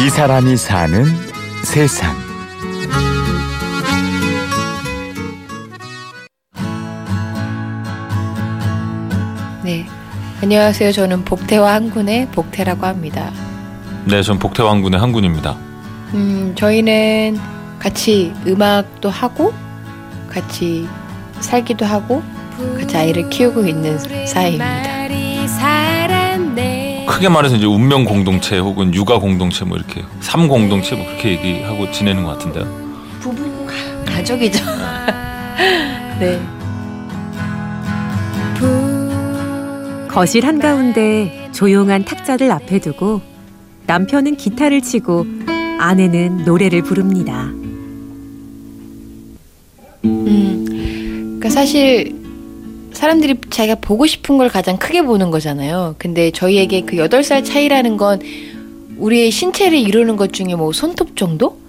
이 사람이 사는 세상. 네. 안녕하세요. 저는 복태와 한군의 복태라고 합니다. 네, 전 복태왕군의 한군입니다. 음, 저희는 같이 음악도 하고, 같이 살기도 하고, 같이 아이를 키우고 있는 사이입니다. 크게 말해서 이제 운명 공동체 혹은 육아 공동체 뭐 이렇게 삼 공동체 뭐 그렇게 얘기하고 지내는 것 같은데요. 부부 가족이죠. 네. 거실 한가운데 조용한 탁자를 앞에 두고 남편은 기타를 치고 아내는 노래를 부릅니다. 음, 그러니까 사실 사람들이 자기가 보고 싶은 걸 가장 크게 보는 거잖아요. 근데 저희에게 그 8살 차이라는 건 우리의 신체를 이루는 것 중에 뭐 손톱 정도?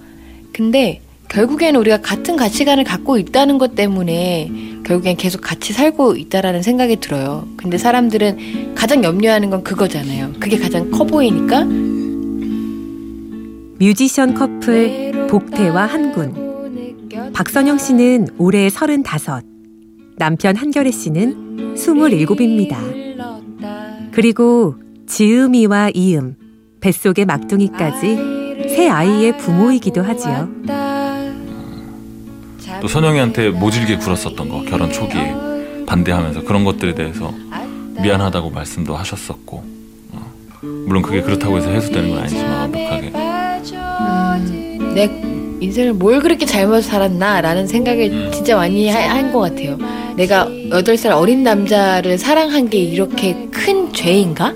근데 결국에는 우리가 같은 가치관을 갖고 있다는 것 때문에 결국엔 계속 같이 살고 있다라는 생각이 들어요. 근데 사람들은 가장 염려하는 건 그거잖아요. 그게 가장 커 보이니까. 뮤지션 커플 복태와 한군. 박선영 씨는 올해 35, 남편 한결의 씨는 27입니다. 그리고 지음이와 이음, 뱃속의 막둥이까지 새 아이의 부모이기도 하지요. 또 선영이한테 모질게 굴었었던 거 결혼 초기에 반대하면서 그런 것들에 대해서 미안하다고 말씀도 하셨었고 어, 물론 그게 그렇다고 해서 해소되는 건 아니지만 완벽하게 음, 내 인생을 뭘 그렇게 잘못 살았나라는 생각을 진짜 많이 한 것 같아요. 내가 8살 어린 남자를 사랑한 게 이렇게 큰 죄인가?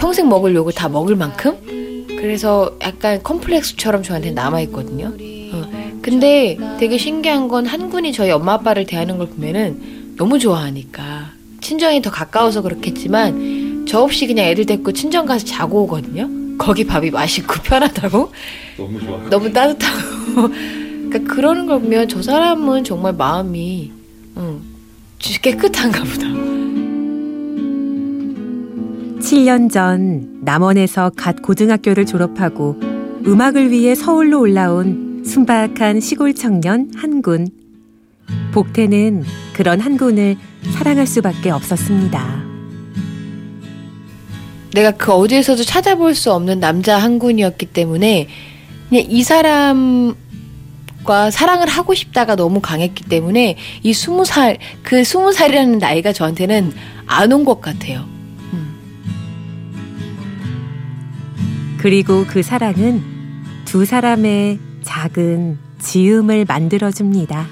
평생 먹을 욕을 다 먹을 만큼? 그래서 약간 컴플렉스처럼 저한테 남아있거든요. 어. 근데 되게 신기한 건 한군이 저희 엄마 아빠를 대하는 걸 보면은 너무 좋아하니까. 친정이 더 가까워서 그렇겠지만 저 없이 그냥 애들 데리고 친정 가서 자고 오거든요. 거기 밥이 맛있고 편하다고. 너무 좋아 너무 따뜻하고. 그러니까 그러는 걸 보면 저 사람은 정말 마음이 응, 깨끗한가 보다. 7년 전 남원에서 갓 고등학교를 졸업하고 음악을 위해 서울로 올라온 순박한 시골 청년 한군. 복태는 그런 한군을 사랑할 수밖에 없었습니다. 내가 그 어디에서도 찾아볼 수 없는 남자 한군이었기 때문에 그냥 이 사람 과 사랑을 하고 싶다가 너무 강했기 때문에 이 스무 살, 그 스무 살이라는 나이가 저한테는 안 온 것 같아요. 그리고 그 사랑은 두 사람의 작은 지음을 만들어줍니다.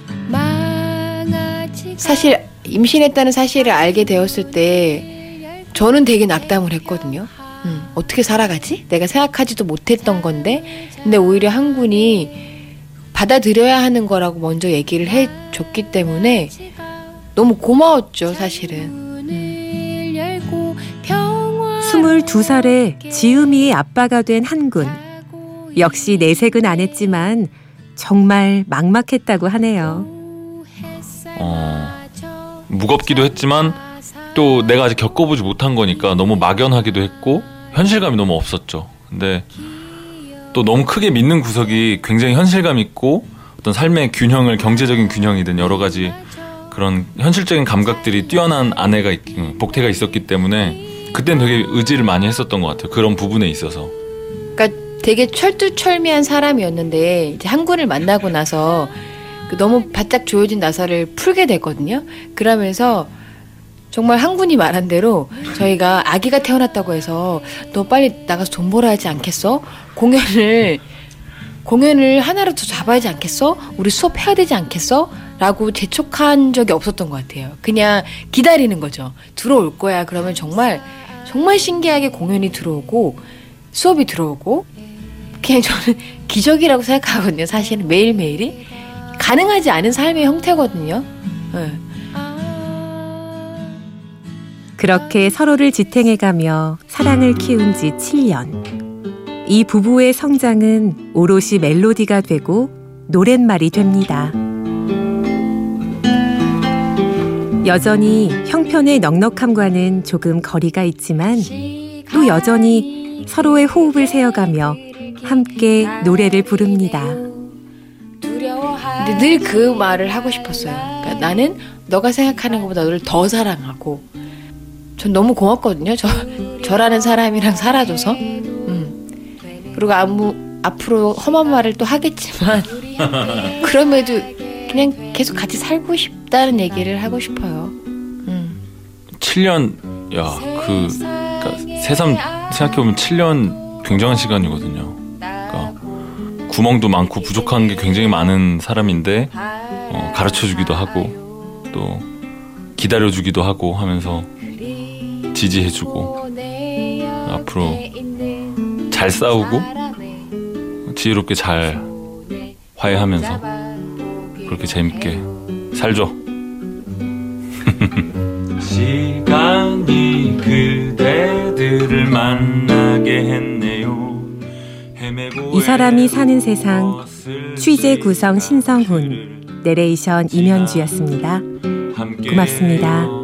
사실 임신했다는 사실을 알게 되었을 때 저는 되게 낙담을 했거든요. 음, 어떻게 살아가지? 내가 생각하지도 못했던 건데, 근데 오히려 한군이 받아들여야 하는 거라고 먼저 얘기를 해줬기 때문에 너무 고마웠죠, 사실은. 22살에 지음이의 아빠가 된 한군. 역시 내색은 안 했지만 정말 막막했다고 하네요. 어, 무겁기도 했지만 또 내가 아직 겪어보지 못한 거니까 너무 막연하기도 했고 현실감이 너무 없었죠. 근데 또 너무 크게 믿는 구석이 굉장히 현실감 있고 어떤 삶의 균형을 경제적인 균형이든 여러 가지 그런 현실적인 감각들이 뛰어난 아내가 있, 복태가 있었기 때문에 그땐 되게 의지를 많이 했었던 것 같아요. 그런 부분에 있어서. 그러니까 되게 철두철미한 사람이었는데 이제 한군을 만나고 나서 그 너무 바짝 조여진 나사를 풀게 됐거든요. 그러면서 정말 한군이 말한 대로 저희가 아기가 태어났다고 해서 너 빨리 나가서 돈 벌어야 하지 않겠어? 공연을 공연을 하나라도 잡아야지 않겠어? 우리 수업해야 되지 않겠어? 라고 재촉한 적이 없었던 것 같아요. 그냥 기다리는 거죠. 들어올 거야. 그러면 정말 정말 신기하게 공연이 들어오고 수업이 들어오고 그냥 저는 기적이라고 생각하거든요. 사실은 매일매일이 가능하지 않은 삶의 형태거든요. 네. 그렇게 서로를 지탱해가며 사랑을 키운 지 7년. 이 부부의 성장은 오롯이 멜로디가 되고 노랫말이 됩니다. 여전히 형편의 넉넉함과는 조금 거리가 있지만 또 여전히 서로의 호흡을 세어가며 함께 노래를 부릅니다. 근데 늘 그 말을 하고 싶었어요. 그러니까 나는 너가 생각하는 것보다 너를 더 사랑하고 전 너무 고맙거든요. 저 저라는 사람이랑 살아줘서. 음. 그리고 아무 앞으로 험한 말을 또 하겠지만 그럼에도 그냥 계속 같이 살고 싶다는 얘기를 하고 싶어요. 음. 7년 야 그 그러니까 새삼 생각해 보면 7년 굉장한 시간이거든요. 그러니까 구멍도 많고 부족한 게 굉장히 많은 사람인데 어, 가르쳐 주기도 하고 또 기다려 주기도 하고 하면서 지지해 주고 앞으로 잘 싸우고 지혜롭게 잘 화해하면서 그렇게 재밌게 살죠. 시간이 그대들을 만나게 했네요. 이 사람이 사는 세상 취재 구성 신성훈 내레이션 임현주였습니다. 고맙습니다.